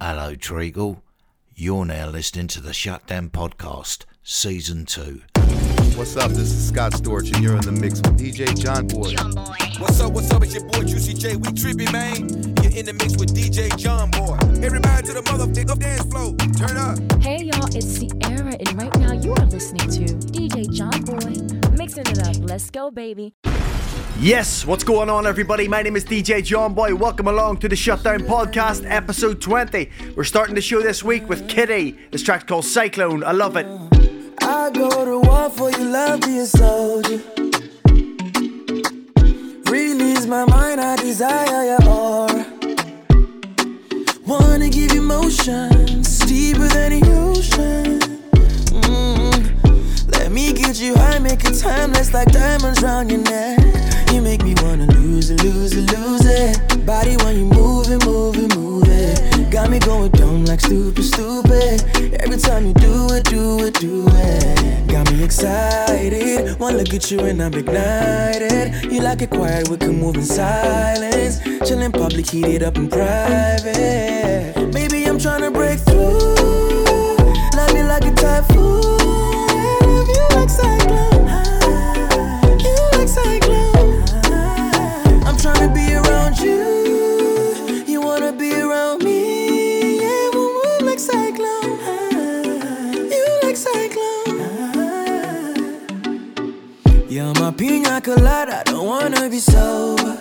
Hello, Treagle. You're now listening to the Shutdown Podcast, Season 2. What's up? This is Scott Storch, and you're in the mix with DJ John Boy. What's up, what's up? It's your boy Juicy J. We trippy, man. You're in the mix with DJ John Boy. Everybody to the motherfucker dance floor. Turn up. Hey y'all, it's Sierra, and right now you are listening to DJ John Boy mixing it up. Let's go, baby. Yes, what's going on, everybody? My name is DJ John Boy. Welcome along to the Shutdown Podcast, episode 20. We're starting the show this week with Kidi. This track's called Cyclone. I love it. I go to war for you, love be a soldier. Release my mind, I desire your aura. Wanna give you motions deeper than the ocean. Mm. Let me get you high, make timeless like diamonds round your neck. You make me wanna lose it, lose it, lose it. Body when you move it, move it, move it. Got me going dumb like stupid, stupid. Every time you do it, do it, do it. Got me excited. One look at you and I'm ignited. You like it quiet, we can move in silence. Chill in public, heat it up in private. Pina colada. Don't wanna be sober.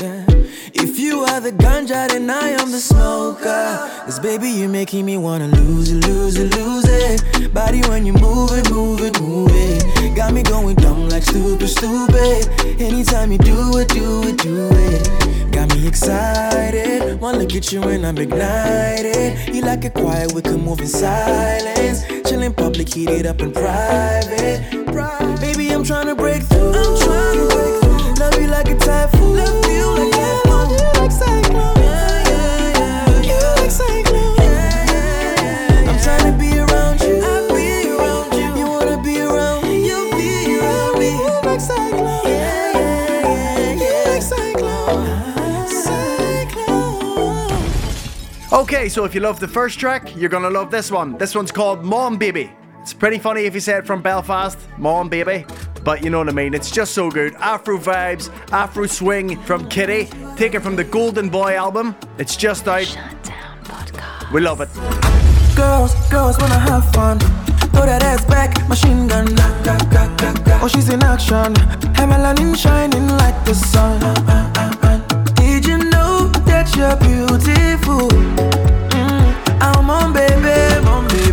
Yeah. If you are the ganja, then I am the smoker. Cause baby, you're making me wanna lose it, lose it, lose it. Body when you move it, move it, move it. Got me going dumb like stupid, stupid. Anytime you do it, do it, do it. Got me excited. One look at you and I'm ignited. You like it quiet, we can move in silence. Chill in public, heat it up in private. Pri- Baby, I'm trying to break through. I'm trying to break through. Love you like a typhoon. Love you like a typhoon. You like cyclone. Yeah, yeah, yeah. You like cyclone. Yeah, yeah, yeah. I'm trying to be around you. I be around you. You wanna be around me. You be around me. You like cyclone. Yeah, yeah, yeah. You like cyclone. Cyclone. Okay, so if you love the first track, you're gonna love this one. This one's called Mom Baby. It's pretty funny if you say it from Belfast, Mom Baby. But you know what I mean, it's just so good. Afro vibes, Afro swing from Kidi, taken from the Golden Boy album. It's just out. Shutdown Podcast. We love it. Girls, girls wanna have fun. Throw that ass back, machine gun. Ga, ga, ga, ga, ga. Oh, she's in action. Her melanin shining like the sun. Did you know that you're beautiful? Mm, I'm on baby, on baby.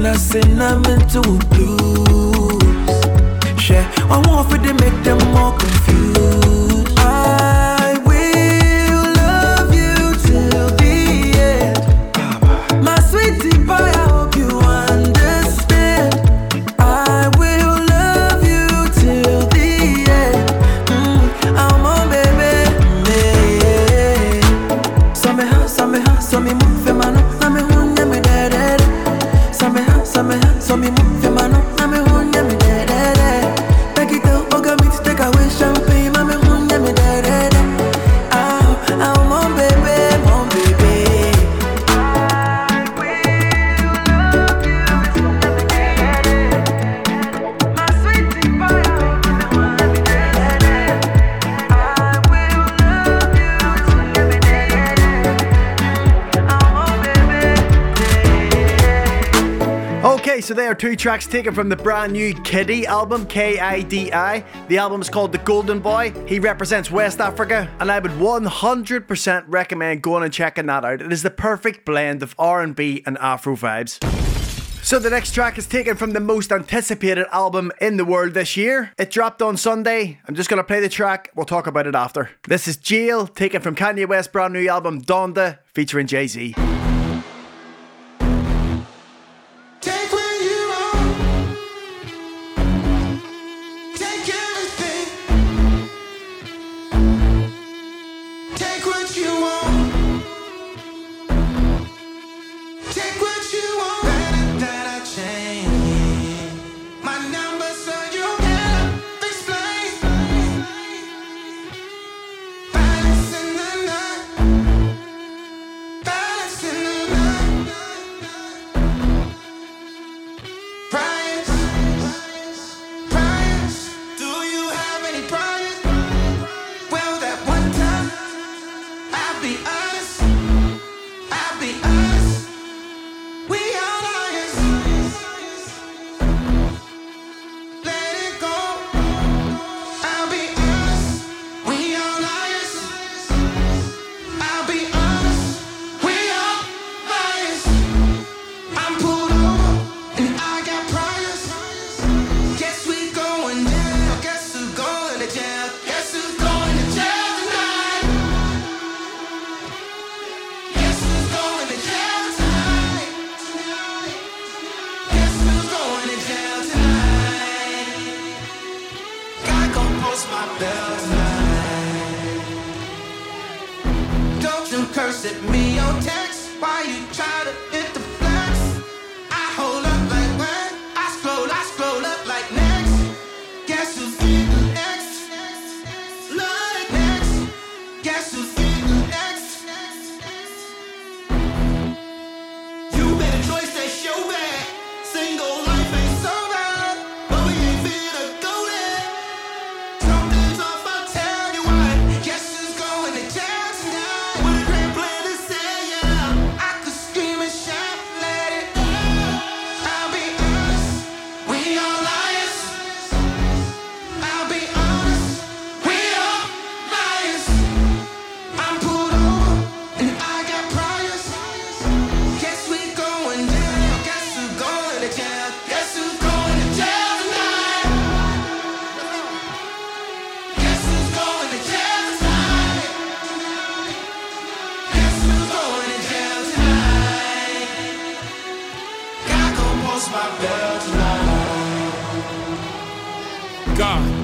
In a cinnamon to blues. Share one more for them, make them more confused. Two tracks taken from the brand new Kidi album, K I D I. The album is called The Golden Boy. He represents West Africa, and I would 100% recommend going and checking that out. It is the perfect blend of R&B and Afro vibes. So the next track is taken from the most anticipated album in the world this year. It dropped on Sunday. I'm just gonna play the track. We'll talk about it after. This is Jail, taken from Kanye West's brand new album Donda, featuring Jay Z.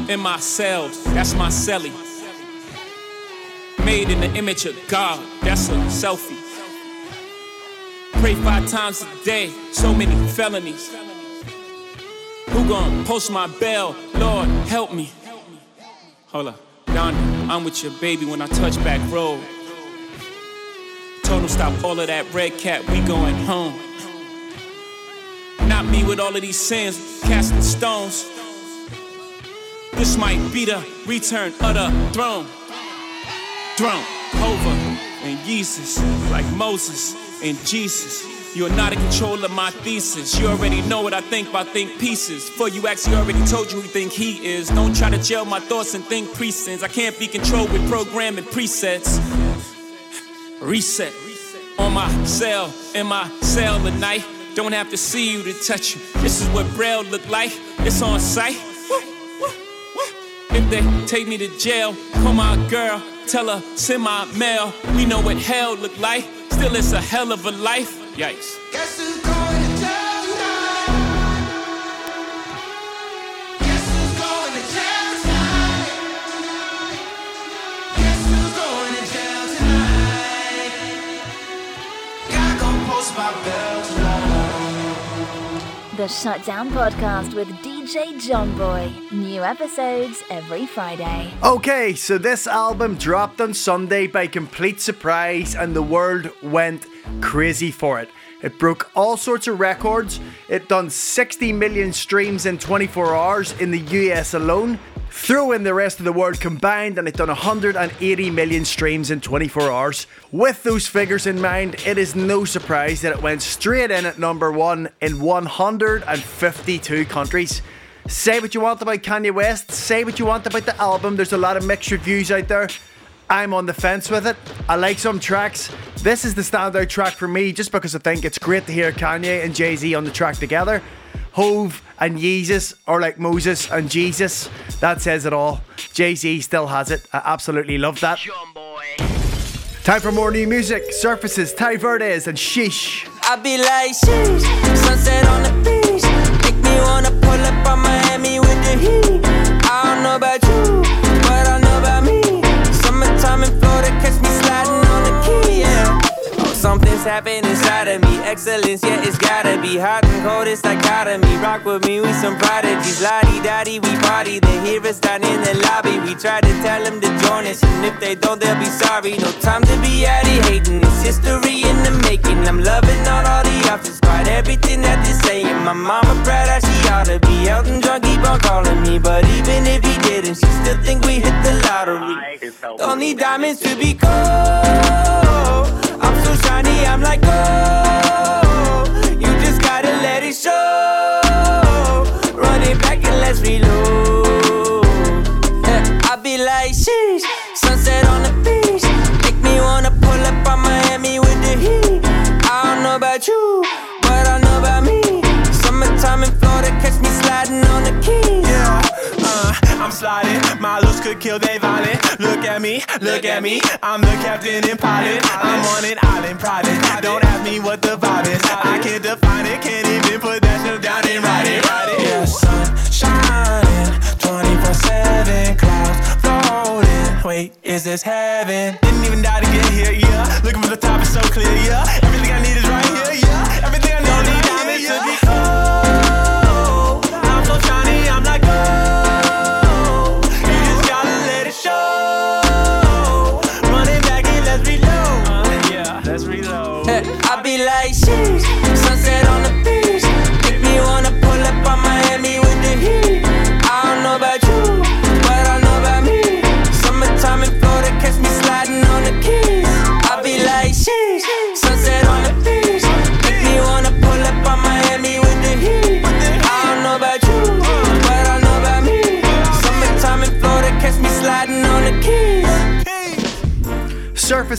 in my cells, that's my celly. Made in the image of God, that's a selfie. Pray five times a day, so many felonies. Who gon' post my bell? Lord, help me. Hold up, Donda, I'm with your baby when I touch back road. Him stop all of that red cat, we going home. Not me with all of these sins, casting stones. This might be the return of the throne. Throne, over, and Jesus, like Moses and Jesus. You're not in control of my thesis. You already know what I think about think pieces. For you actually already told you who you think he is. Don't try to jail my thoughts and think precincts. I can't be controlled with programming presets. Reset on my cell, in my cell at night. Don't have to see you to touch you. This is what Braille look like. It's on sight. If they take me to jail, call my girl, tell her send my mail. We know what hell look like. Still, it's a hell of a life. Yikes. Guess who's going to jail tonight? Guess who's going to jail tonight? Guess who's going to jail tonight? Gon' post my bell. The Shutdown Podcast with DJ John Boy. New episodes every Friday. Okay, so this album dropped on Sunday by complete surprise, and the world went crazy for it. It broke all sorts of records. It done 60 million streams in 24 hours in the US alone. Throw in the rest of the world combined, and it done 180 million streams in 24 hours. With those figures in mind, it is no surprise that it went straight in at number one in 152 countries. Say what you want about Kanye West, say what you want about the album, there's a lot of mixed reviews out there. I'm on the fence with it. I like some tracks. This is the standout track for me just because I think it's great to hear Kanye and Jay Z on the track together. Hov and Jesus are like Moses and Jesus. That says it all. Jay Z still has it. I absolutely love that. Time for more new music. Surfaces, Tai Verdes, and Sheesh. I be like sheesh, sunset on the beach. Make me wanna pull up from Miami with the heat. I don't know about you, Summertime in Florida, catch me something's happening inside of me. Excellence, yeah, it's gotta be hot and cold. It's dichotomy. Rock with me, we some prodigies. Lottie dottie, we party. They hear us down in the lobby. We try to tell them to join us, and if they don't, they'll be sorry. No time to be addy hating. It's history in the making. I'm loving all, all the options. Quite everything that they're saying. My mama proud as she ought to be. Elton John keep on calling me, but even if he didn't, she still think we hit the lottery. Don't need diamonds to be gold. I'm so shiny, I'm like gold. You just gotta let it show. Run it back and let's reload. I be like sheesh, I'm sliding. My looks could kill they violent. Look at me, look at me. I'm the captain and pilot. I'm on an island private. Don't ask me what the vibe is. I can't define it. Can't even put that shit down and write it. Write it. Yeah, sun shining. 24 7 clouds floating. Wait, is this heaven? Didn't even die to get here, yeah. Looking for the top is so clear, yeah.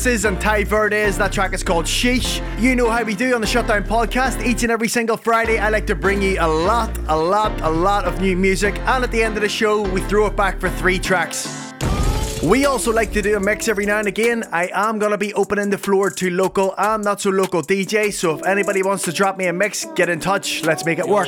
And Tai Verdes. That track is called Sheesh. You know how we do on the Shutdown podcast. Each and every single Friday, I like to bring you a lot, a lot, a lot of new music. And at the end of the show, we throw it back for three tracks. We also like to do a mix every now and again. I am going to be opening the floor to local and not so local DJs. So if anybody wants to drop me a mix, get in touch. Let's make it work.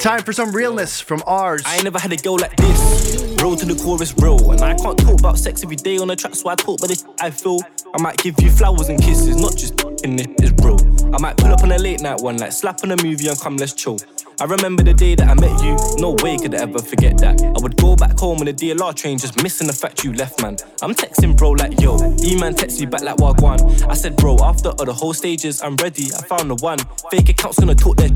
Time for some realness from ours. I ain't never had a girl like this. Roll to the chorus, real. And I can't talk about sex every day on the track, so I talk about this I feel. I might give you flowers and kisses, not just in it, it's real. I might pull up on a late night one night, slap on a movie and come, let's chill. I remember the day that I met you, no way could I ever forget that. I would go back home on the DLR train, just missing the fact you left, man. I'm texting bro like, yo, E-man text me back like Wagwan. I said, bro, after all the whole stages, I'm ready, I found the one. Fake accounts gonna talk that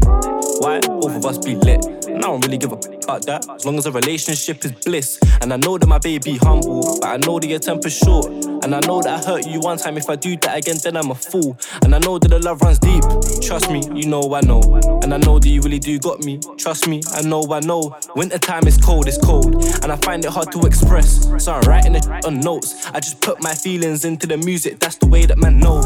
Why? Both of us be lit. And I don't really give a about that. As long as a relationship is bliss. And I know that my baby humble, but I know that your temper's short. And I know that I hurt you one time. If I do that again, then I'm a fool. And I know that the love runs deep. Trust me, you know I know. And I know that you really do got me. Trust me, I know I know. Winter time is cold, it's cold. And I find it hard to express. So I'm writing it on notes. I just put my feelings into the music. That's the way that man know.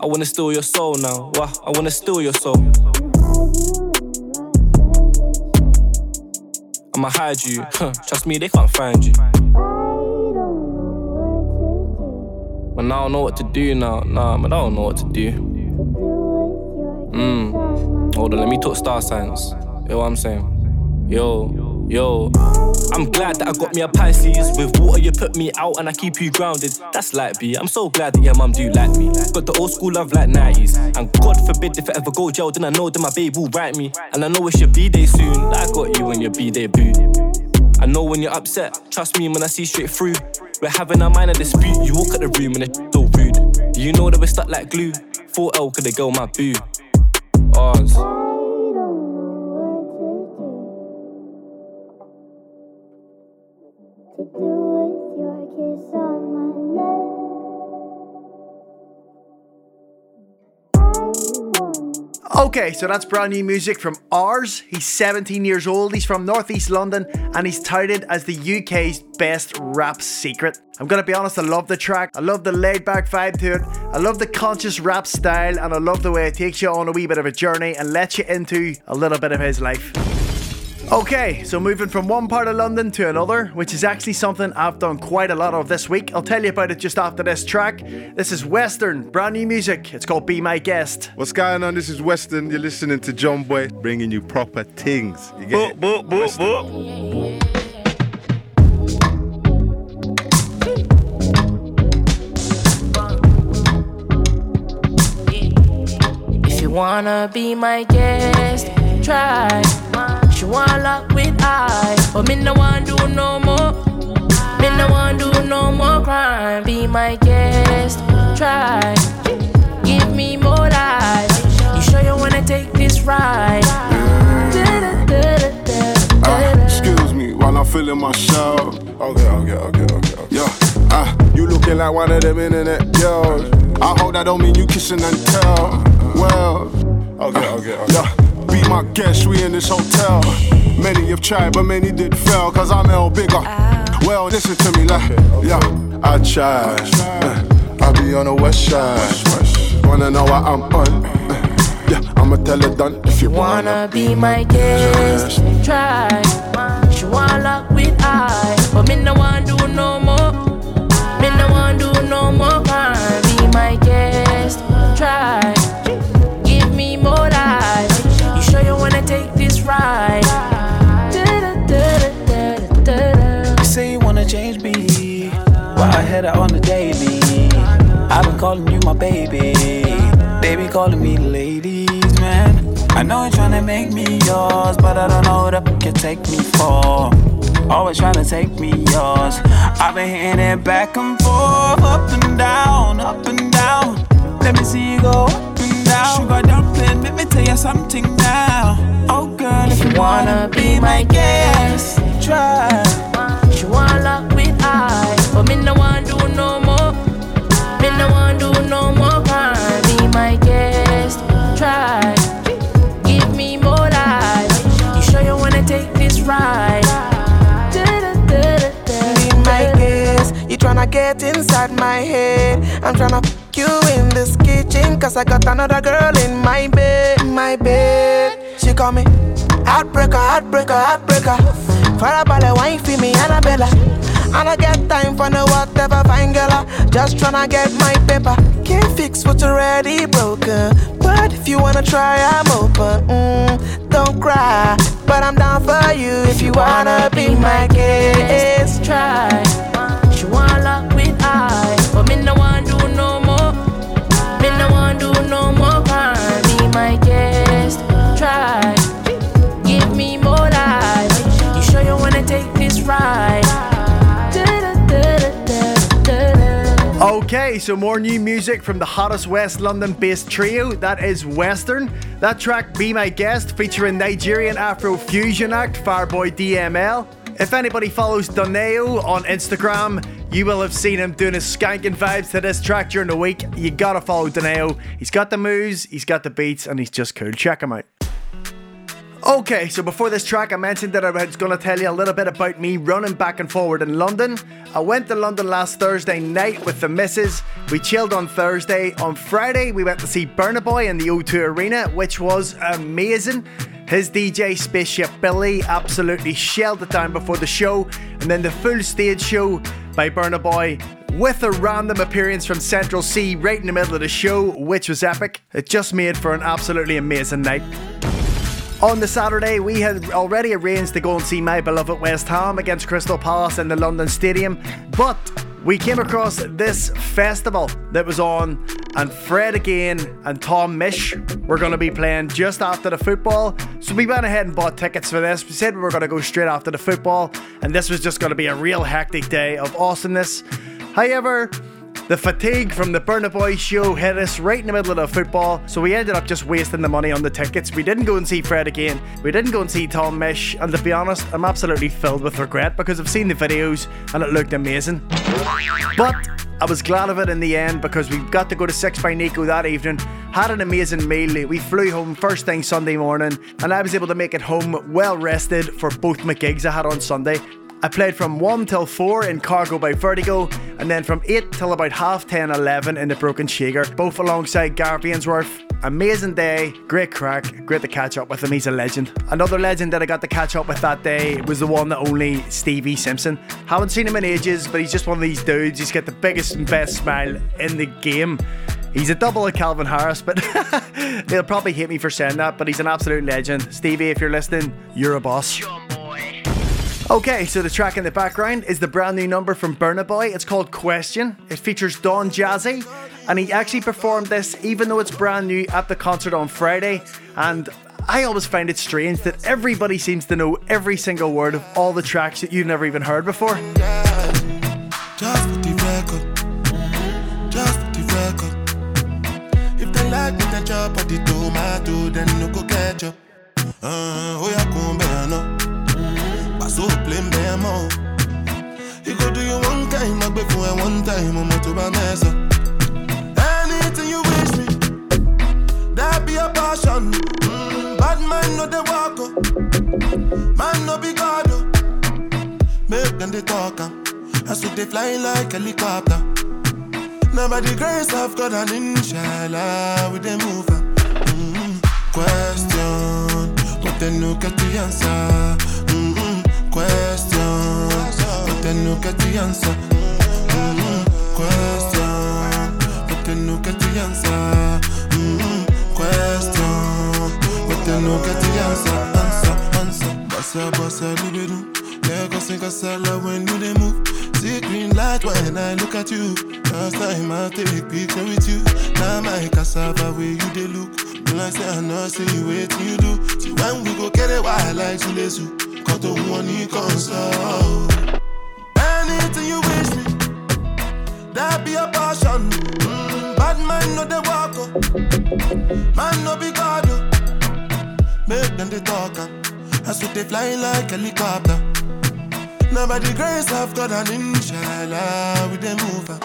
I wanna steal your soul now. Wah, I wanna steal your soul. I'ma hide you. Huh, Trust me, they can't find you. Man, I don't know what to do now. Nah, man, I don't know what to do. Mmm. Hold on, let me talk star signs. You know what I'm saying? Yo, yo. I'm glad that I got me a Pisces. With water, you put me out and I keep you grounded. That's like B. I'm so glad that your mum do like me. Got the old school love like 90s. And God forbid if I ever go jail, then I know that my babe will write me. And I know it's your B day soon. I got you when your B day boo. I know when you're upset. Trust me when I see straight through. We're having a minor dispute. You walk out the room and it's so rude. You know that we're stuck like glue? 4L could they go my boo? Ours. Okay, so that's brand new music from Ours. He's 17 years old, he's from Northeast London, and he's touted as the UK's best rap secret. I'm gonna be honest, I love the track, I love the laid back vibe to it, I love the conscious rap style, and I love the way it takes you on a wee bit of a journey and lets you into a little bit of his life. Okay, so moving from one part of London to another, which is actually something I've done quite a lot of this week. I'll tell you about it just after this track. This is Western, brand new music. It's called Be My Guest. What's going on? This is Western. You're listening to John Boy, bringing you proper things. You get it? Boop, boop, boop, boop. If you wanna be my guest, try. Want lock with I, but me no want do no more. Me no want do no more crime. Be my guest, try. Give me more life. You sure you wanna take this ride? Ah, excuse me while I'm feeling my. Okay, okay, okay, okay, okay. Yeah, ah, you looking like one of them internet girls. I hope that don't mean you kissing and tell. Well, okay, okay, okay. Yeah, be my guest, we in this hotel. Many have tried, but many did fail, cause I'm L bigger. Well, listen to me, like, yeah, I tried. Uh, I be on the west side. Wanna know what I'm on? Uh, Yeah, I'ma tell her done if you wanna. Wanna be my guest, try. She want lock with I, but on the daily. I've been calling you my baby, baby calling me ladies, man. I know you're trying to make me yours, but I don't know what up you can take me for. Always trying to take me yours. I've been hitting it back and forth, up and down, up and down. Let me see you go up and down. Sugar dumpling, let me tell you something now. Oh girl, if you wanna be my guest, try. Me no want do no more. Me no want do no more crime. Be my guest, try. Give me more life. You sure you wanna take this ride? Be my guest. You tryna get inside my head. I'm tryna f you in this kitchen. Cause I got another girl in my bed. My bed. She call me heartbreaker, heartbreaker, heartbreaker. Farabale wine for me, Annabella. I get time for no whatever fine girl. Just tryna get my paper. Can't fix what's already broken. But if you wanna try, I'm open. Mm, don't cry. But I'm down for you if you wanna be my guest. Try. She wanna lock with I, but me no want do no more. Me no want do no more crime. Be my guest. Try. Give me more life. You sure you wanna take this ride? Okay, so more new music from the hottest West London based trio, that is Western. That track, Be My Guest, featuring Nigerian Afro fusion act Fireboy DML. If anybody follows Donae'o on Instagram, you will have seen him doing his skanking vibes to this track during the week. You gotta follow Donae'o. He's got the moves, he's got the beats, and he's just cool. Check him out. Okay, so before this track, I mentioned that I was going to tell you a little bit about me running back and forward in London. I went to London last Thursday night with the missus. We chilled on Thursday. On Friday, we went to see Burna Boy in the O2 Arena, which was amazing. His DJ Spaceship Billy absolutely shelled it down before the show, and then the full stage show by Burna Boy with a random appearance from Central Cee right in the middle of the show, which was epic. It just made for an absolutely amazing night. On the Saturday, we had already arranged to go and see my beloved West Ham against Crystal Palace in the London Stadium, but we came across this festival that was on, and Fred again and Tom Misch were going to be playing just after the football. So we went ahead and bought tickets for this. We said we were going to go straight after the football, and this was just going to be a real hectic day of awesomeness. However, the fatigue from the Burna Boy show hit us right in the middle of the football, so we ended up just wasting the money on the tickets. We didn't go and see Fred again, we didn't go and see Tom Misch, and to be honest, I'm absolutely filled with regret because I've seen the videos and it looked amazing. But I was glad of it in the end because we got to go to Six by Nico that evening, Had an amazing meal. We flew home first thing Sunday morning, and I was able to make it home well rested for both my gigs I had on Sunday. I played from 1 till 4 in Cargo by Vertigo, and then from 8 till about half 10, 11 in the Broken Shaker, both alongside Garvey Ainsworth. Amazing day, great crack, great to catch up with him, he's a legend. Another legend that I got to catch up with that day was the one that only Stevie Simpson. Haven't seen him in ages, but he's just one of these dudes, he's got the biggest and best smile in the game. He's a double of Calvin Harris, but they'll probably hate me for saying that, but he's an absolute legend. Stevie, if you're listening, you're a boss. Okay, so the track in the background is the brand new number from Burna Boy. It's called Question. It features Don Jazzy, and he actually performed this even though it's brand new at the concert on Friday. And I always find it strange that everybody seems to know every single word of all the tracks that you've never even heard before. Just for the record. Just for the record. If they like me, then chop at the tomato, then no go ketchup. Uh, oh yeah, no. Paso plain bemo. He go do you one time, I for you one time, I'm to my mess up. Anything you wish me, that be a passion. Mm, bad man no they walk up. Man no be God. oh. Make them they talk. am. I saw they fly like a helicopter. Now by the grace of God and inshallah, we they move. am. Mm, question, but they no get the answer. Question, but they no get the answer. Mm, question, but they no get the answer. Mm, question, but they no get the answer. Answer, answer. Bossa, bossa, libido. Lagos and Casala when you they move. See green light when I look at you. Last time I take picture with you. Now my cassava where you they look. Me like say I see you wait you do. See when we go get it wild like Chilesu. Got to one you console. Anything you wish me, that be a passion. Mm, bad man no they walk up. Man no be God. oh. Make them they talk. am. I they fly like helicopter. Now by the grace of God and inshallah we they move. am.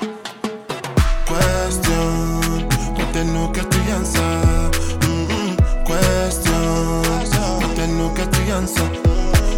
Question, but they no get the answer. Answer. Mm-mm. Question, but they no get the answer.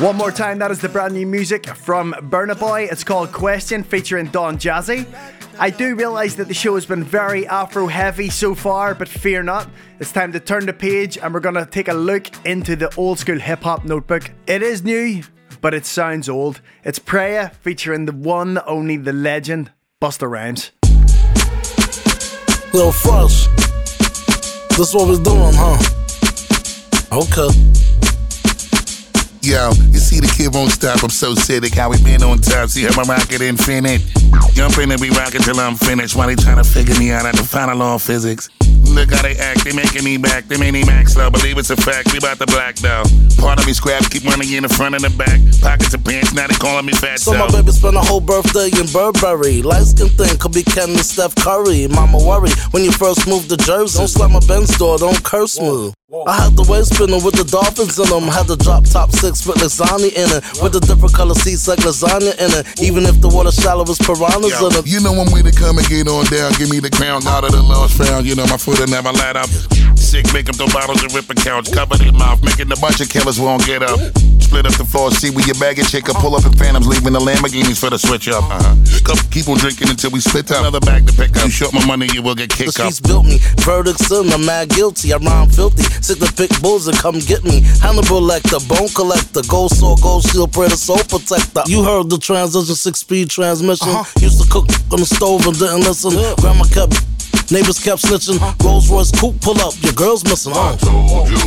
One more time, that is the brand new music from Burna Boy. It's called Question, featuring Don Jazzy. I do realise that the show has been very Afro heavy so far, but fear not. It's time to turn the page and we're gonna take a look into the old school hip hop notebook. It is new, but it sounds old. It's Prayer featuring the one, only, the legend, Busta Rhymes. Little fresh. This what we're doing, huh? Okay. Yo, you see the kid won't stop. I'm so sick. How we been on top. See how my rocket infinite. Jump in and be rocking till I'm finished. While they trying to figure me out at the final law of physics. Look how they act. They making me back. They made me max slow. Believe it's a fact. We about to black though. Part of me scrap. Keep running in the front and the back. Pockets of pants. Now they calling me fat. So my baby spent a whole birthday in Burberry. Light skin thing could be Ken and Steph Curry. Mama worry when you first moved to Jersey. Don't slam my Benz door, don't curse me. I had the waist spinner with the dolphins in them. Had the drop top six with lasagna in it. With the different color seats like lasagna in it. Even if the water shallow as piranhas Yo, in it. you know I'm way to come and get on down. Give me the crown out of the lost found. You know my foot will never let up. Sick, make up the bottles and rip a couch. Cover their mouth, making a bunch of killers won't get up. Split up the floor, see where your baggage chick up. Pull up in phantoms, leaving the Lamborghinis for the switch up. Uh-huh. Come, keep on drinking until we split up. Another bag to pick up. You short my money, you will get The kicked up. streets built me, verdicts in, I'm mad guilty. I rhyme filthy, sick to pick bulls and come get me. Hannibal Lecter, bone collector, gold sword, gold shield, predator, soul protector. You heard the transition, six speed transmission. Used to cook on the stove and didn't listen. Grandma kept. Neighbors kept snitching. Rolls Royce coupe pull up. Your girl's missing. Uh.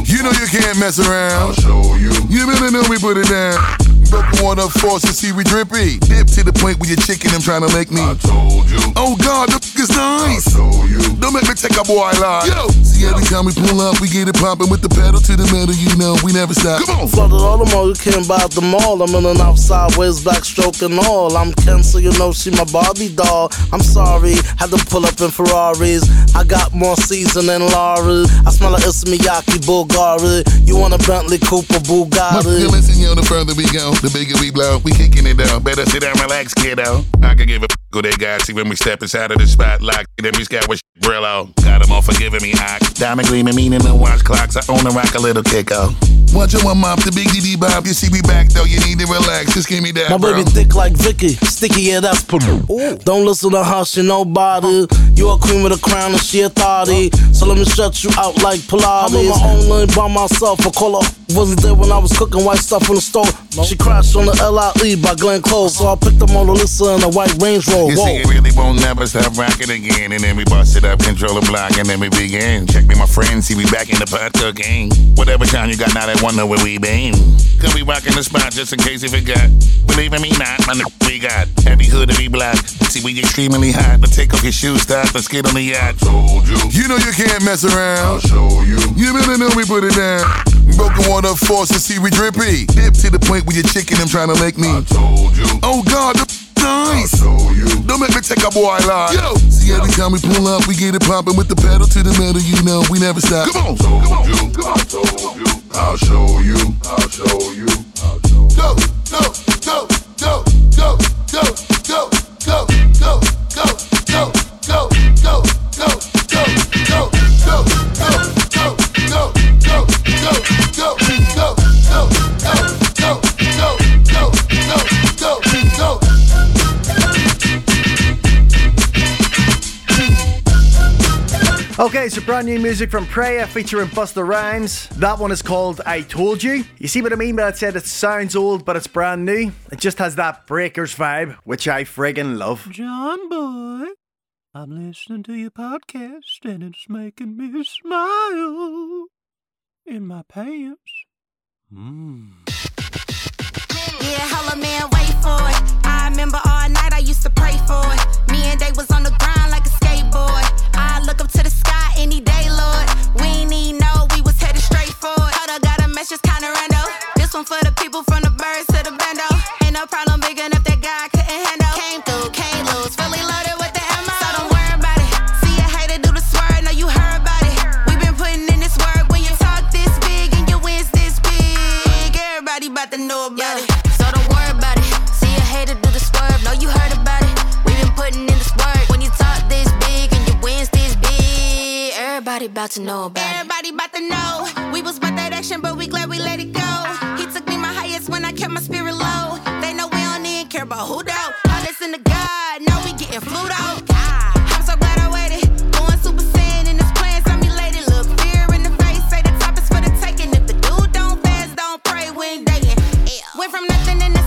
You know you can't mess around. I'll show you. You better know we put it down. But want to force to see we drippy. Dip to the point where your chicken them trying to make me. I told you. Oh God, the f- is nice. I'll show you. Don't make me take a boy lie. Yo, see See, every time we pull up, we get it poppin' with the pedal to the metal, you know, we never stop. Come on. Flooded all the mall, you can't buy at the mall. I'm in and out sideways, backstroke and all. I'm Ken, so you know she my Barbie doll. I'm sorry, had to pull up in Ferraris. I got more season than Laurie. I smell like it's Miyake Bulgari. You want a Bentley Cooper Bugatti? You listen, yo, the further we go, the bigger we blow. We kicking it down. Better sit down, relax, kiddo. I can give a go they got see when we step inside of the spotlight. Then we scout with Brillo. Got them all forgiving me, I. Diamond gleaming, meaning the watch clocks. I own a rock a little kicko. Oh. Watch your one mop, the big DD Bob. You see me back though, you need to relax. Just give me that, My bro. baby thick like Vicky, sticky, yeah, that's put. Don't listen to her, she nobody. You a queen with a crown and she authority. So let me shut you out like Pilates. I'm on my own lane by myself. I call her. Wasn't there when I was cooking white stuff in the stove. She crashed on the LIE by Glenn Close. So I picked up Mona Lisa in a white Range Rover. You see, it really won't never stop rocking again. And then we bust it up, control the block, and then we begin. Check me, my friends, see we back in the pot cooking. Whatever time you got now, they wonder where we been. Could be rocking the spot just in case you forgot. Believe in me not, my nigga, we got heavy hood to be black. See, we extremely hot. But take off your shoes, stop, let's get on the yacht. told you. You know you can't mess around. I'll show you. You better know we put it down. Broken water force to see we drippy. Dip to the point where you're chicken them trying to make me. I told you. Oh God, the nice. I told you. Don't make me take a boy line. Yo. See, every time we pull up, we get it poppin' with the pedal to the metal. You know, we never stop. Come on, told come on, you. Come on, told you. I'll show you. I'll show you. I'll show you. Go, go, go, go, go, go, go, go, go, Okay, so brand new music from Preya featuring Busta Rhymes. That one is called I Told You. You see what I mean by that said it sounds old, but it's brand new? It just has that Breakers vibe, which I friggin' love. John Boy, I'm listening to your podcast and it's making me smile in my pants. Mmm. Yeah, hella man, wait for it. I remember all night I used to pray for it. Me and Day was on the grind like a skateboard. I look up to the sky any day, Lord. We ain't need no, we was headed straight for it. Hold up, got a message kinda rando. This one for the people from the birds to the bando. Ain't no problem big enough that God couldn't handle. Came through, can't lose. Fully loaded with the ammo. So don't worry about it. See a hater do the swerve, know you heard about it. we been putting in this work when you talk this big and your wins this big. Everybody about to know about it. Everybody about to know about Everybody about to know. We was about that action, but we glad we let it go. He took me my highest when I kept my spirit low. They know we don't even care about who though. I listen to God, now we getting flued out. Ah, I'm so glad I waited. Going super saiyan in this. Look fear in the face, say the top is for the taking. If the dude don't fast, don't pray, we ain't. Went from nothing into something,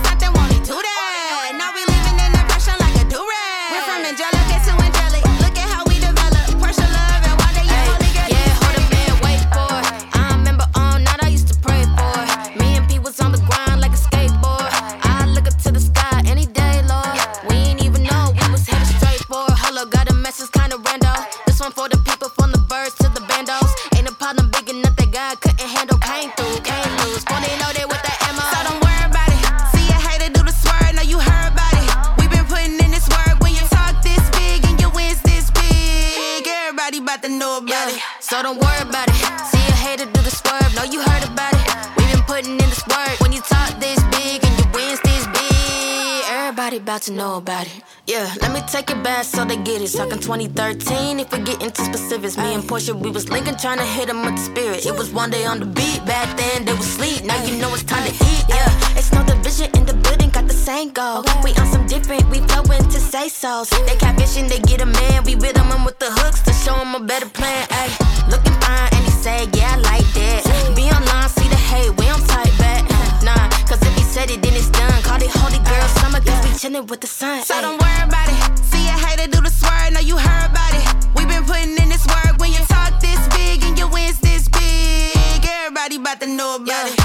So don't worry about it. See a hater do the swerve, know you heard about it. we been putting in this work when you talk this big and your wins this big. Everybody about to know about it. Yeah, let me take it back so they get it. Talking 2013, if we get into specifics. Me and Portia, we was linking, trying to hit 'em with the spirit. It was one day on the beat, back then they was sleep. Now you know it's time to eat. Yeah, it's no division in the building, got the same goal. We on some different, we flowing to say so. They catfishing, they get a man. We with 'em them with the hooks to show them a better plan. Ay, looking fine, and he said, Yeah, I like that. Be online, see the hate, we don't type back. Uh-huh. Nah, cause if he said it, then it's done. Call it holy uh-huh. girl summer, cause we chillin' with the sun. So don't worry about it. See a hater do the swerve, know you heard about it. we been putting in this work when you talk this big and your wins this big. Everybody about to know about it.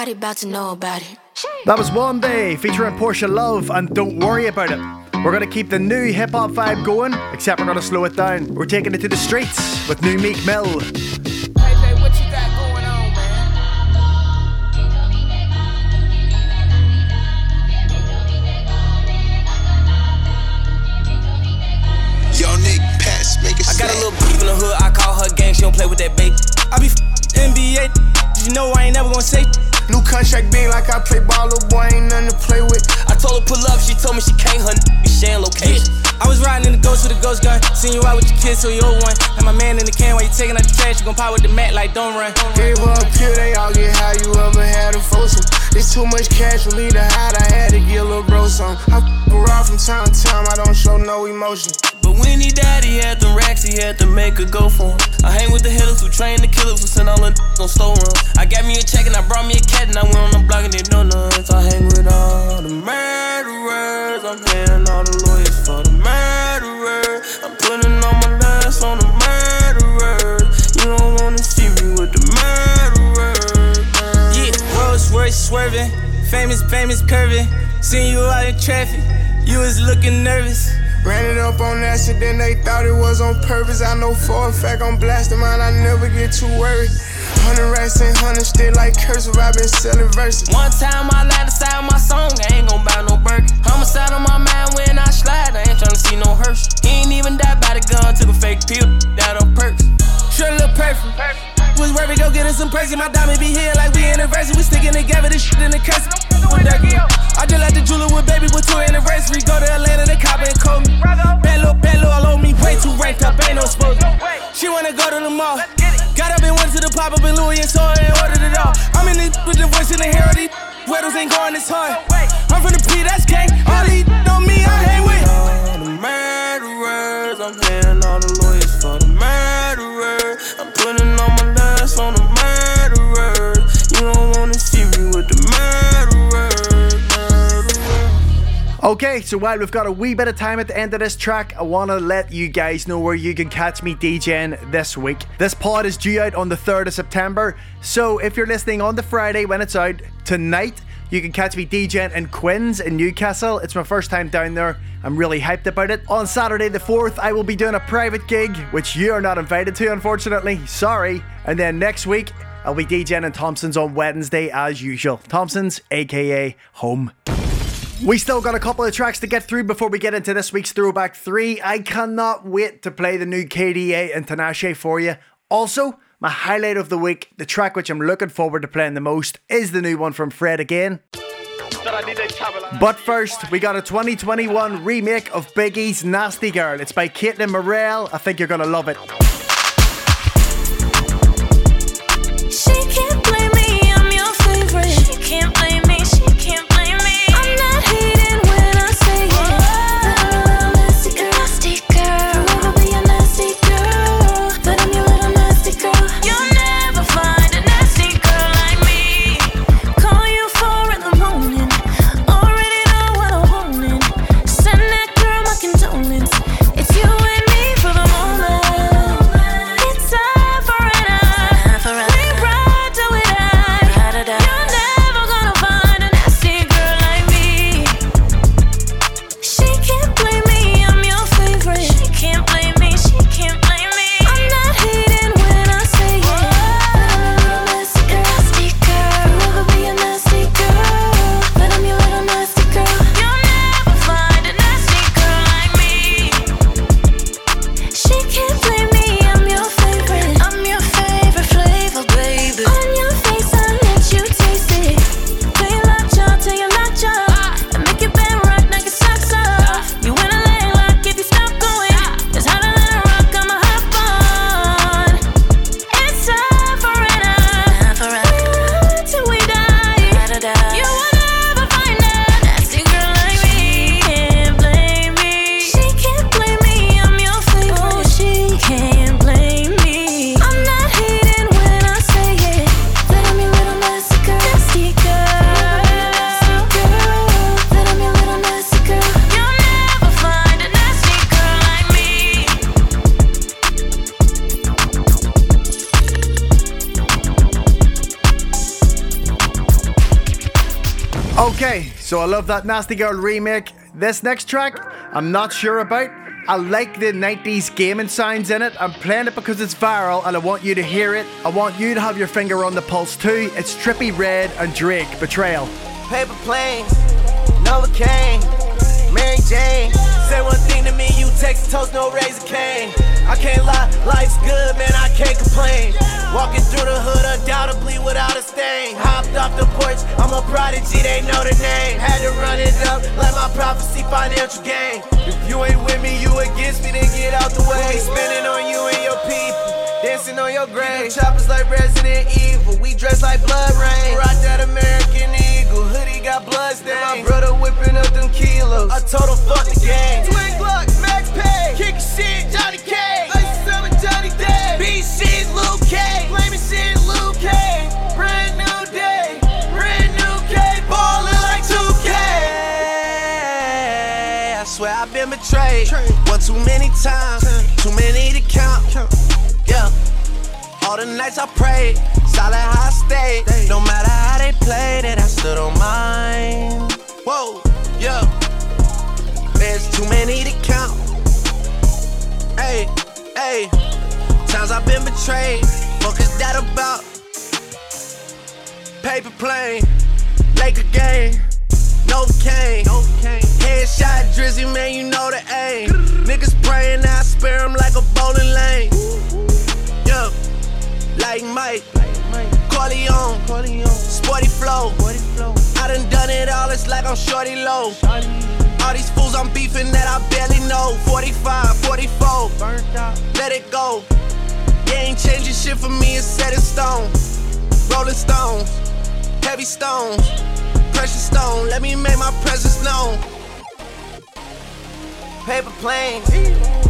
Everybody about to know about it. That was One Day featuring Portia Love and Don't Worry About It. We're gonna keep the new hip hop vibe going, except we're gonna slow it down. We're taking it to the streets with new Meek Mill. Hey, hey, what you got going on, man? Yo, Nick, pass, make it I got a little beef in the hood, I call her gang, she don't play with that bait. I be f- NBA, you know I ain't never gonna say. New contract being like I play ball, little boy ain't nothing to play with. I told her pull up, she told me she can't, n- be sharing location. I was riding in the ghost with a ghost gun. Seen you out with your kids, so you old one. Had my man in the can while you taking out the trash. You gon' pop with the mat like don't run. Gave her a pill, they all get high, you ever had a foursome. It's too much cash for me to hide, I had to get a little bro some. I f around from time to time, I don't show no emotion. But when he died, he had them racks, he had to make a go for him. I hang with the hitters who train the killers who send all the on store run. I got me a check and I brought me a cat and I went on the block and they know none. So I hang with all the murderers. I'm paying all the lawyers for the murderers. I'm putting all my last on the murderers. You don't wanna see me with the murderers. Yeah, Rolls Royce swerving. Famous, famous curving. Seen you out in traffic. You was looking nervous. Ran it up on accident, they thought it was on purpose. I know for a fact I'm blasting mine, I never get too worried. Hundred racks and hundred still like cursive, i been selling verses. One time I lied inside my song, I ain't gon' buy no Birkin. Homicide on my mind when I slide, I ain't tryna see no hearse. He ain't even died by the gun, took a fake pill, died on perks. Sure look perfect. Was worth it, go get us some perks. My diamond be here like we anniversary. We sticking together, this shit in the curse. I just like the jeweler with baby with two anniversary. Go to Atlanta, the cop and call me. Bad little, bad little, all on me. Way too ranked up, ain't no supposed She wanna go to the mall. Got up and went to the pop up in Louis and saw and ordered it all. I'm in this with the voice in the hair of these weddles ain't going this hard. I'm from the P, that's gang. All these on me, I hang with. All the murderers, I'm paying Okay, so while we've got a wee bit of time at the end of this track, I want to let you guys know where you can catch me DJing this week. This pod is due out on the 3rd of September, so if you're listening on the Friday when it's out, tonight, you can catch me DJing in Quinns in Newcastle. It's my first time down there. I'm really hyped about it. On Saturday the 4th, I will be doing a private gig, which you are not invited to, unfortunately. Sorry. And then next week, I'll be DJing in Thompson's on Wednesday as usual. Thompson's, aka Home. We still got a couple of tracks to get through before we get into this week's Throwback 3. I cannot wait to play the new KDA and Tinashe for you. Also, my highlight of the week, the track which I'm looking forward to playing the most, is the new one from Fred again. But first, we got a 2021 remake of Biggie's Nasty Girl. It's by Caitlin Morel. I think you're gonna love it. So I love that Nasty Girl remake. This next track, I'm not sure about. I like the 90s gaming sounds in it. I'm playing it because it's viral and I want you to hear it. I want you to have your finger on the pulse too. It's Trippie Redd and Drake, Betrayal. Paper planes, Novocaine, Mary Jane. Say one thing to me, you text toast, no razor cane. I can't lie, life's good, man, I can't complain. Walking through the hood undoubtedly without a stain. Hopped off the porch, I'm a prodigy, they know the name. Had to run it up, let my prophecy financial gain. If you ain't with me, you against me, then get out the way. Spinning on you and your people. Dancing on your grave. Choppers like Resident Evil. We dress like blood rain. Rock that American Eagle. Hoodie got blood stain. My brother whipping up them kilos. I told him fuck the game. Twin Glock, Max Payne. Kicking shit, Johnny Cage. Ice Johnny Dang. B shit, Luke K. Flaming shit, Luke K. Brand new day. Brand new K. Ballin' like 2K. I swear I've been betrayed. One too many times. Too many to count. All the nights I prayed, solid how I stayed. No matter how they played it, I stood on mine. Whoa, yeah. There's too many to count. Hey, hey. Times I've been betrayed. Fuck is that about? Paper plane, Laker game. No cane. Headshot drizzy, man, you know the aim. Niggas praying, I spare 'em like a bowling lane. Yeah, like Mike. Corleone. Sporty flow. I done done it all, it's like I'm shorty low. All these fools I'm beefing that I barely know. 45, 44. Let it go. You ain't changing shit for me, it's set in stone. Rolling stones, heavy stones, precious stone. Let me make my presence known. Paper planes,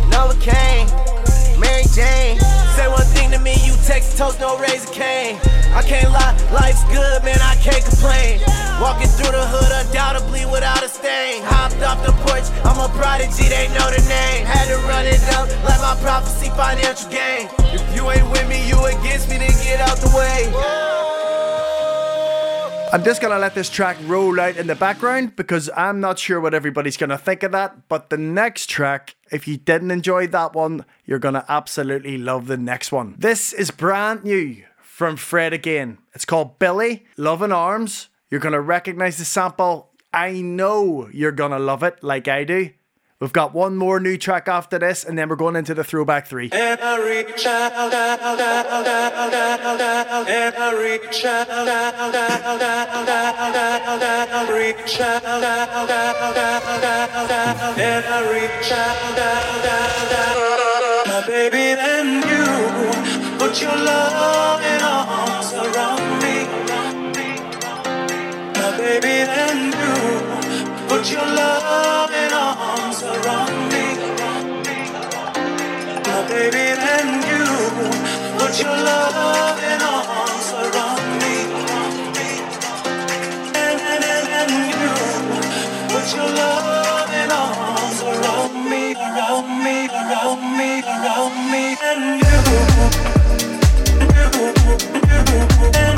Novocaine, Mary Jane. Say one thing to me, you text toast, no razor cane. I can't lie, life's good, man, I can't complain. Walking through the hood undoubtedly without a stain. Hopped off the porch, I'm a prodigy, they know the name. Had to run it up, let my prophecy financial gain. If you ain't with me, you against me, then get out the way. I'm just gonna let this track roll out in the background because I'm not sure what everybody's gonna think of that. But the next track, if you didn't enjoy that one, you're gonna absolutely love the next one. This is brand new from Fred again. It's called Billie, Love in Arms. You're gonna recognize the sample. I know you're gonna love it like I do. We've got one more new track after this, and then we're going into the throwback three. Baby you, put your arms around put your loving arms around me. My baby and you, put your loving arms around me. And, and, and, you, put your loving arms around me, around me, around me, around me, and you. Put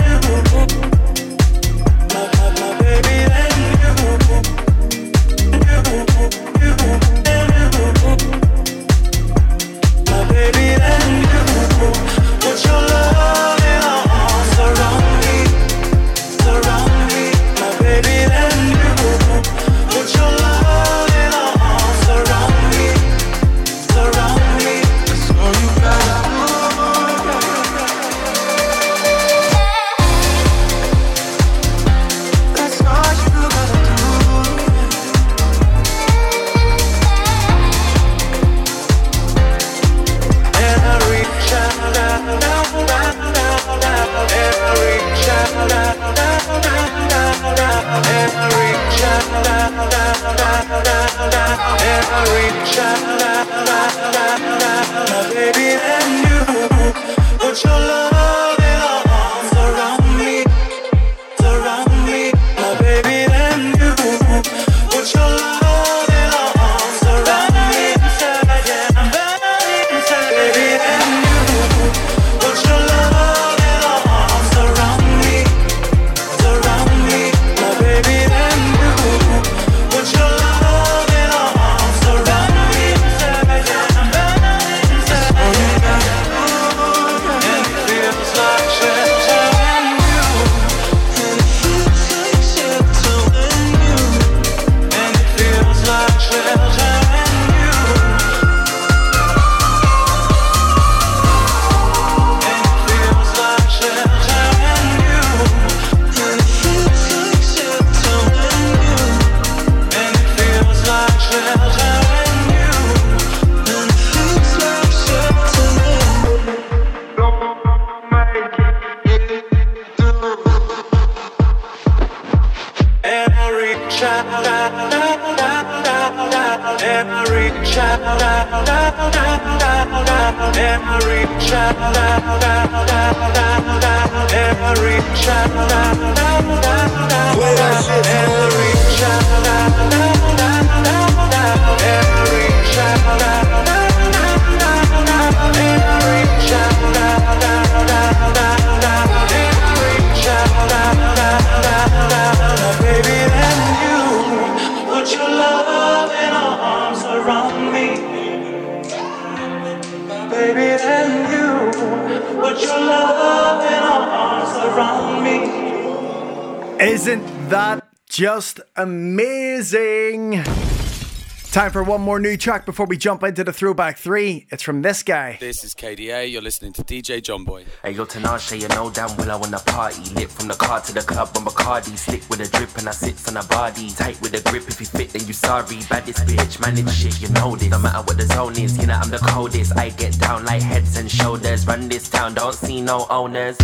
Time for one more new track before we jump into the throwback three. It's from this guy. This is KDA, you're listening to DJ John Boy. Hey yo, Tinashe, you know damn well I wanna party. Lit from the car to the club on Bacardi. Slick with a drip and I sit on a body. Tight with a grip, if you fit then you sorry. Baddest bitch, manage shit, you know this. No matter what the zone is, you know I'm the coldest. I get down like heads and shoulders. Run this town, don't see no owners.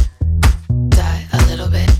Die a little bit.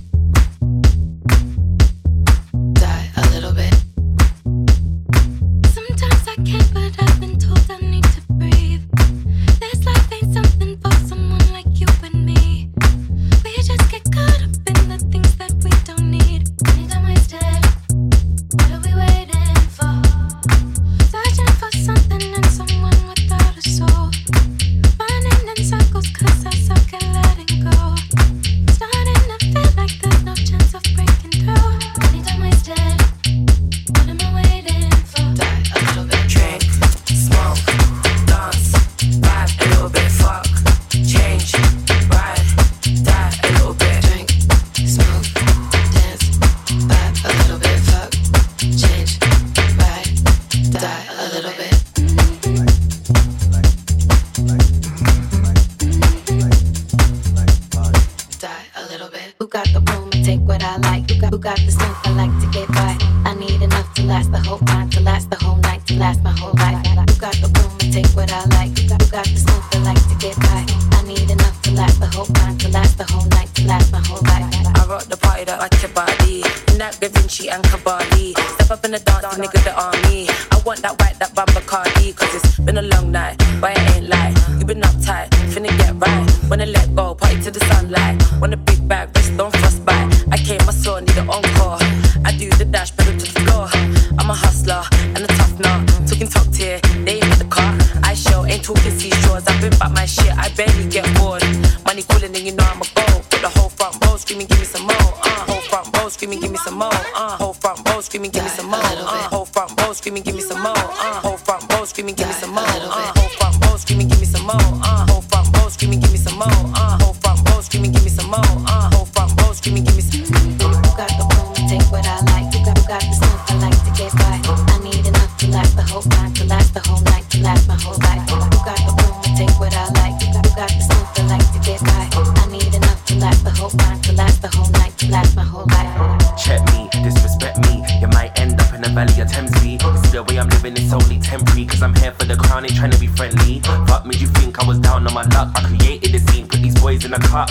Think I was down on my luck? I created the scene, put these boys in a cut.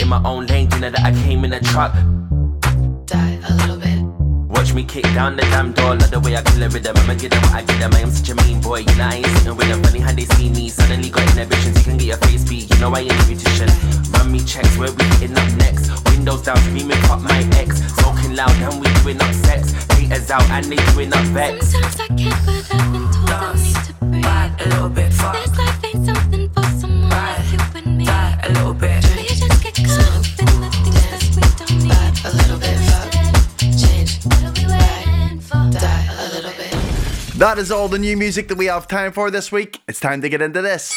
In my own lane, you know that I came in a truck. Die a little bit. Watch me kick down the damn door, love the way I kill a rhythm. I'ma get them what I get them. I am such a mean boy, you know I ain't sitting with them. Funny how they see me, suddenly got inhibitions. You can get your face beat, you know I ain't a beautician. Run me checks, where we hitting up next? Windows down, screaming fuck my ex. Smoking loud, and we doing up sex. Haters out, and they doing up vex. Sometimes I can't, but I've been told I need to breathe. Vibe a little bit. Fuck, This life ain't something for someone like you and me. die a little bit. We just get caught up in the things that we don't need. Vibe a little bit. Fuck, change, What are we waiting for? die a little bit. That is all the new music that we have time for this week. It's time to get into this.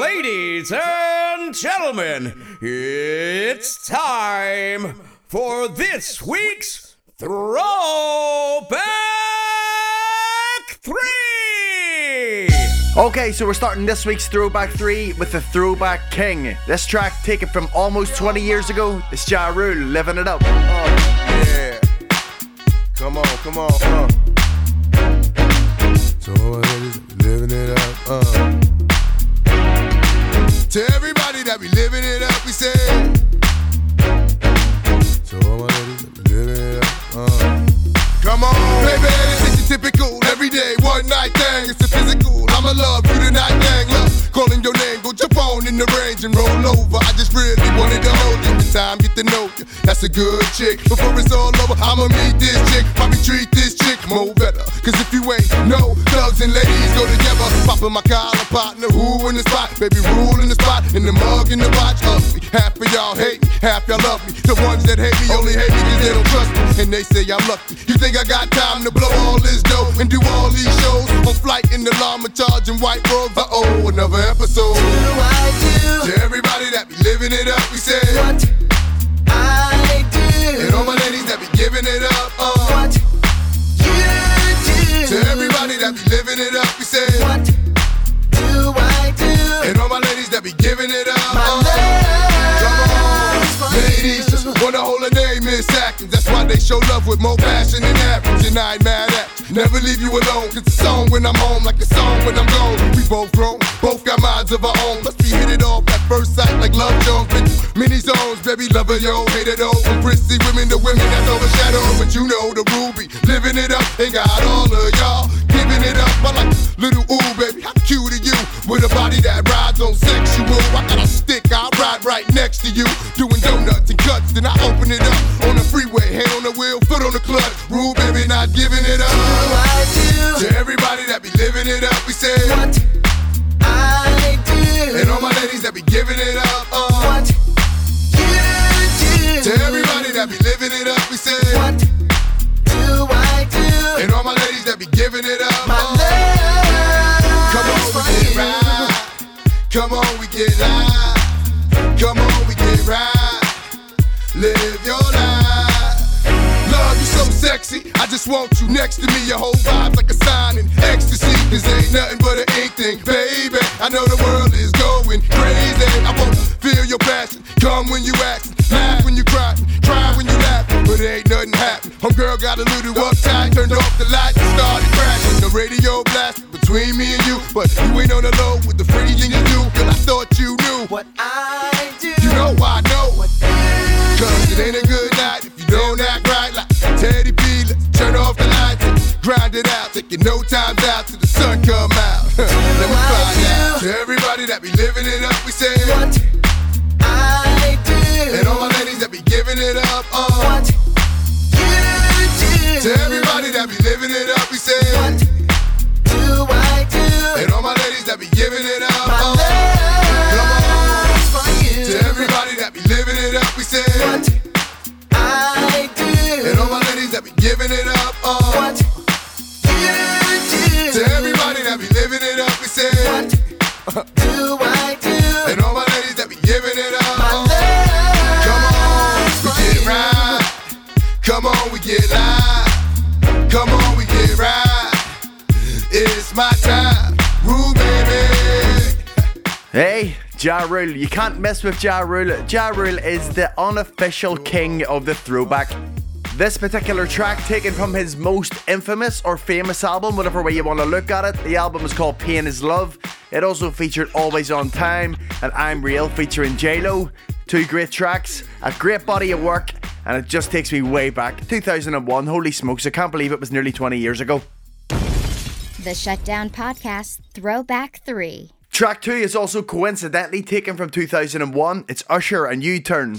Ladies and gentlemen, it's time for this week's Throwback 3! Okay, so we're starting this week's Throwback 3 with the Throwback King. This track taken from almost 20 years ago. It's Ja Rule living it up. Oh, yeah. Come on, come on, uh. So living it up, uh. To everybody that be living it up, we say. So all my ladies living it up, uh. Come on, baby typical, everyday, one night thing. It's a physical, I'ma love you tonight, gang. Love all my ladies in the range and roll over. I just really wanted to hold you. Time, get to know you. That's a good chick. Before it's all over, I'ma meet this chick. Probably treat this chick more better. Cause if you ain't no thugs and ladies go together. Popping my collar partner, who in the spot? Baby, rule in the spot. In the mug, in the watch, ugly. Half of y'all hate me, half y'all love me. The ones that hate me only hate me cause they don't trust me. And they say I'm lucky. You think I got time to blow all this dough and do all these shows? On flight in the llama charging white robes. Uh oh, another episode. To everybody that be living it up, we say what I do. And all my ladies that be giving it up, uh. What you do. To everybody that be living it up, we say what do I do? And all my ladies that be giving it up, uh. Come on, ladies, just hold a name in Atkins. That's why they show love with more passion than average, and I ain't mad at. Never leave you alone, cause a song when I'm home, like a song when I'm gone. We both grown, both got minds of our own. Let's be hit it off at first sight, like Love Jones. Many zones, baby, lover, yo, hate it all. From prissy women to women that's overshadowed. But you know the ruby, living it up, ain't got all of y'all. Giving it up, I like little ooh, baby, how cute are you? With a body that rides on sexual. I got a stick, I ride right next to you. Doing donuts and cuts, then I open it up on the freeway, hand on the wheel, foot on the clutch. Rule, baby, not giving it up. To everybody that be living it up, we say what I do. And all my ladies that be giving it up, uh. What you do. To everybody that be living it up, we say what do I do? And all my ladies that be giving it up, my uh. Come on, we get right. Come on, we get live. Come on, we get right. Live your life. Love, you so sexy. I just want you next to me. Your whole vibe's like a sign in ecstasy. This ain't nothing but an ink thing, baby. I know the world is going crazy. I wanna feel your passion. Come when you act, laugh when you cry, cry when you laugh. But it ain't nothing happen. Homegirl got a little uptight, turned off the lights and started crashing. The radio blast between me and you, but you ain't on the low with the thing you do. Girl, I thought you knew what I do. You know I grind it out. Taking no time out till the sun come out. Let me find out. To everybody that be living it up, we say what I do. And all my ladies that be giving it up, uh. What you do. To everybody Ja Rule. You can't mess with Ja Rule. Ja Rule is the unofficial king of the throwback. This particular track, taken from his most infamous or famous album, whatever way you want to look at it, the album is called Pain is Love. It also featured Always on Time and I'm Real featuring J-Lo. Two great tracks, a great body of work, and it just takes me way back. 2001, holy smokes, I can't believe it was nearly 20 years ago. The Shutdown Podcast Throwback 3. Track 2 is also coincidentally taken from 2001. It's Usher and U Turn.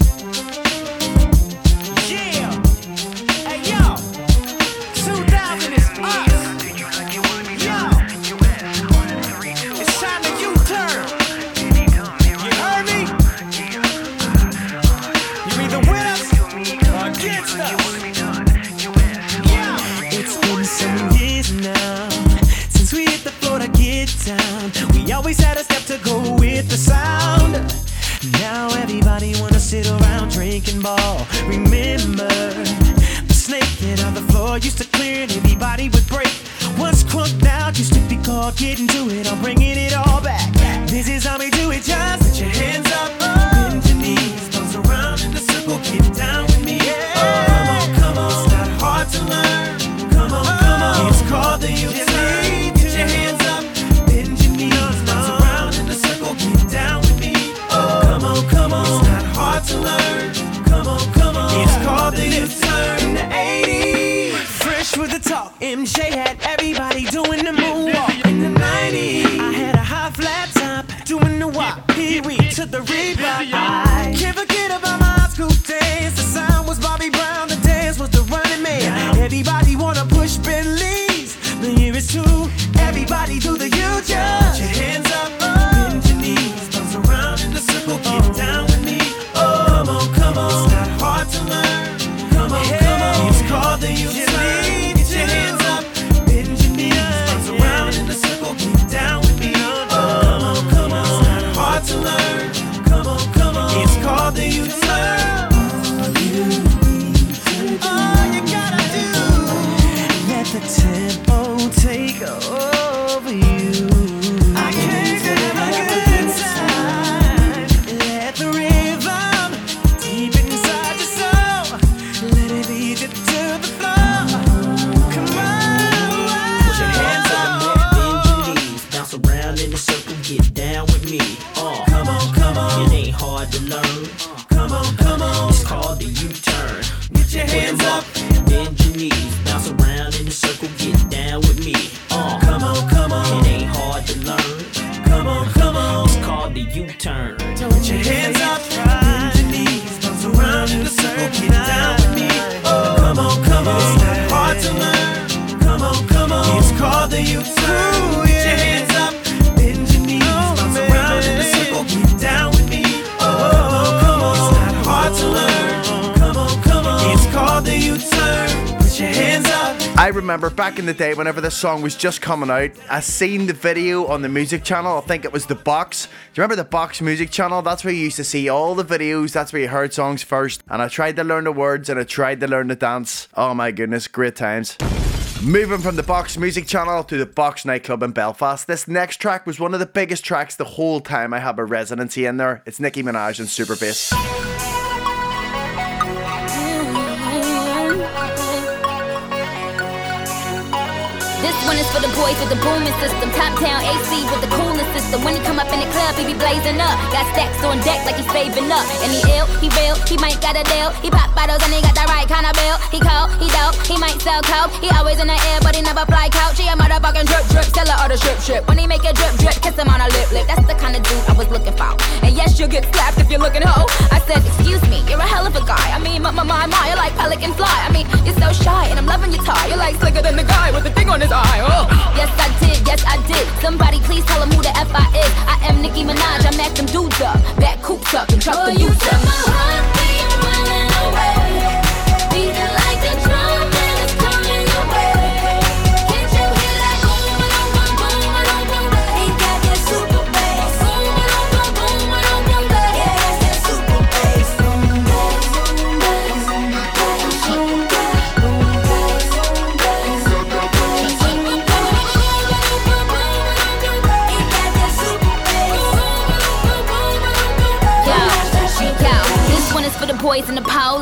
We always had a step to go with the sound. Now everybody wanna sit around drinking ball. Remember, the snake hit on the floor used to clear and everybody would break. Once crunked out, used to be called getting to it. I'm bringing it all back. This is how we do it. Just MJ had everybody I remember back in the day whenever this song was just coming out, I seen the video on the music channel. I think it was the Box. Do you remember the Box music channel? That's where you used to see all the videos. That's where you heard songs first. And I tried to learn the words and I tried to learn the dance. Oh my goodness, great times. Moving from the Box Music Channel to the Box nightclub in Belfast, this next track was one of the biggest tracks the whole time I have a residency in there. It's Nicki Minaj and Super Bass. One is for the boys with the booming system. Top down AC with the coolest system. When he come up in the club, he be blazing up. Got stacks on deck like he's saving up. And he ill, he real, he might got a deal. He pop bottles and he got the right kind of bill. He cold, he dope, he might sell coke. He always in the air, but he never fly couch. He a motherfucking drip drip, seller or the strip strip. When he make a drip drip, kiss him on a lip lip. That's the kind of dude I was looking for. And yes, you'll get slapped if you're looking hoe. I said, excuse me, you're a hell of a guy. I mean, my my my my, you're like pelican fly. I mean, you're so shy, and I'm loving your tie. You're like slicker than the guy with the thing on his eye. Oh. Yes, I did, yes, I did. Somebody please tell him who the F I is. I am Nicki Minaj, I mac them dudes up. Back coops up and truck them dudes up. This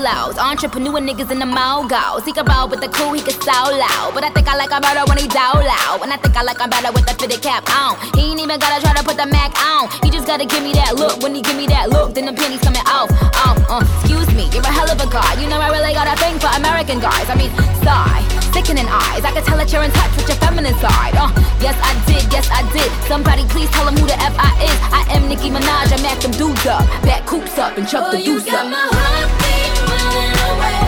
polos, entrepreneur niggas in the mogos. He can roll with the cool, he can so loud. But I think I like him better when he dow loud. And I think I like him better with the fitted cap on. He ain't even gotta try to put the Mac on. He just gotta give me that look. When he give me that look, then the penny's coming off. Oh, uh, excuse me, you're a hell of a guy. You know I really got a thing for American guys. I mean, sigh, sickening eyes. I can tell that you're in touch with your feminine side. Uh, yes I did, yes I did. Somebody please tell him who the F I is. I am Nicki Minaj, I mac them dudes up. Back coops up and chuck the deuce up. See,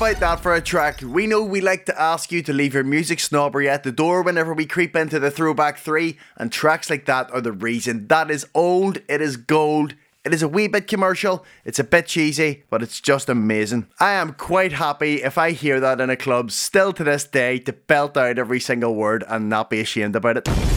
about that for a track? We know we like to ask you to leave your music snobbery at the door whenever we creep into the throwback three, and tracks like that are the reason. That is old, it is gold. It is a wee bit commercial, it's a bit cheesy, but it's just amazing. I am quite happy if I hear that in a club still to this day to belt out every single word and not be ashamed about it.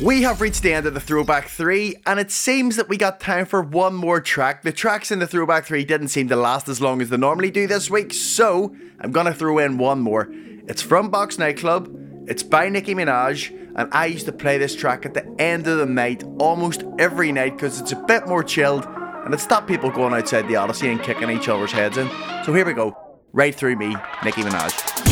We have reached the end of the Throwback 3, and it seems that we got time for one more track. The tracks in the Throwback 3 didn't seem to last as long as they normally do this week, so I'm gonna throw in one more. It's from Box Nightclub, it's by Nicki Minaj, and I used to play this track at the end of the night almost every night because it's a bit more chilled and it stopped people going outside the Odyssey and kicking each other's heads in. So here we go right through me, Nicki Minaj.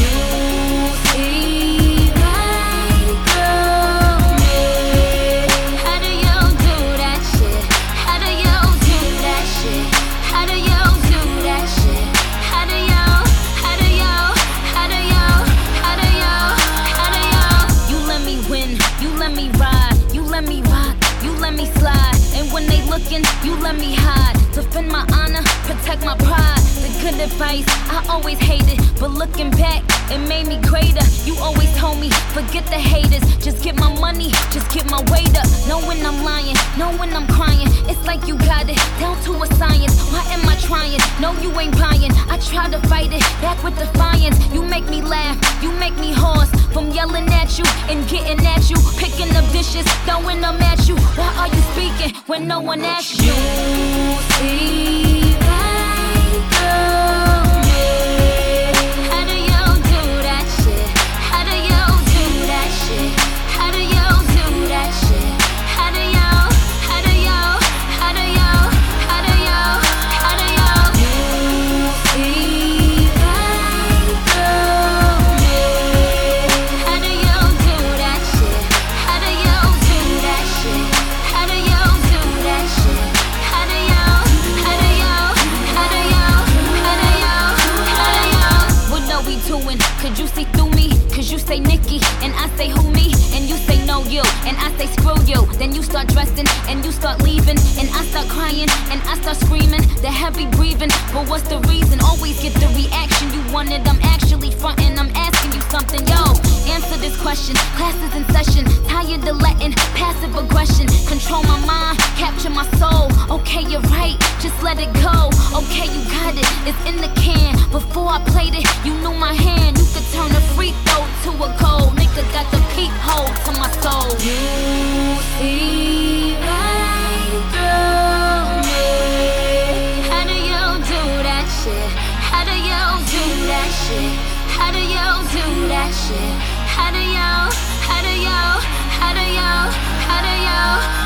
Good advice, I always hated, but looking back, it made me greater. You always told me, forget the haters, just get my money, just get my weight up. Know when I'm lying, know when I'm crying. It's like you got it down to a science. Why am I trying? No, you ain't buying. I try to fight it back with defiance. You make me laugh, you make me hoarse from yelling at you and getting at you, picking up dishes, throwing them at you. Why are you speaking when no one asks you? See then start dressing and you start leaving and I start crying and I start screaming. The heavy breathing, but what's the reason? Always get the reaction you wanted. I'm actually fronting. I'm asking you something, yo. Answer this question. Class is in session. Tired of letting passive aggression control my mind, capture my soul. Okay, you're right. Just let it go. Okay, you got it. It's in the can. Before I played it, you knew my hand. You could turn a free throw to a goal. Nigga got the peephole to my soul. You see. How do me? How do shit? How do you do that shit? How do you do that shit? How do you? How do you? How do you? How do you?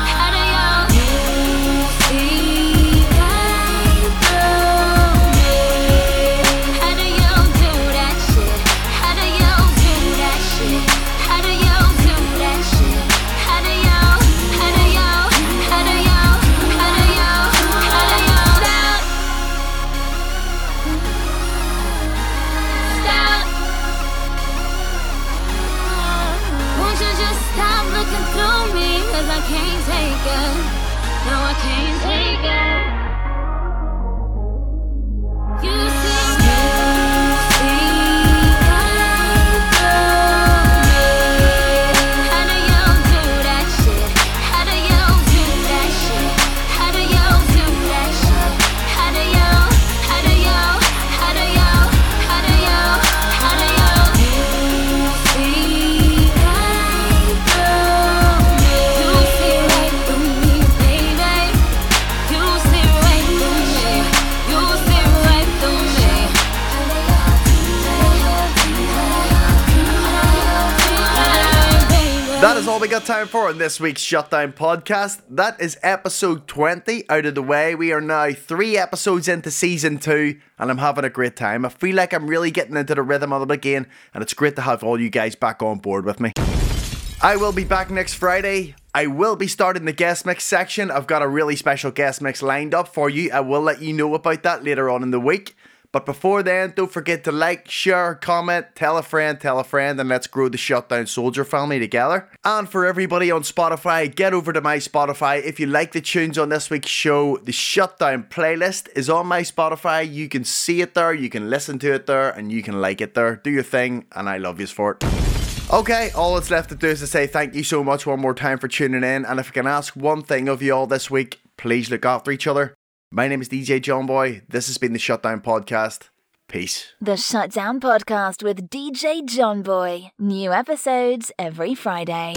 Time for in this week's Shutdown podcast. That is episode 20 out of the way. We are now three episodes into season two, and I'm having a great time. I feel like I'm really getting into the rhythm of it again, and it's great to have all you guys back on board with me. I will be back next Friday. I will be starting the guest mix section. I've got a really special guest mix lined up for you. I will let you know about that later on in the week. But before then, don't forget to like, share, comment, tell a friend, tell a friend, and let's grow the Shutdown Soldier family together. And for everybody on Spotify, get over to my Spotify. If you like the tunes on this week's show, the Shutdown playlist is on my Spotify. You can see it there, you can listen to it there, and you can like it there. Do your thing, and I love you for it. Okay, all that's left to do is to say thank you so much one more time for tuning in. And if I can ask one thing of you all this week, please look after each other. My name is DJ John Boy. This has been the Shutdown Podcast. Peace. The Shutdown Podcast with DJ John Boy. New episodes every Friday.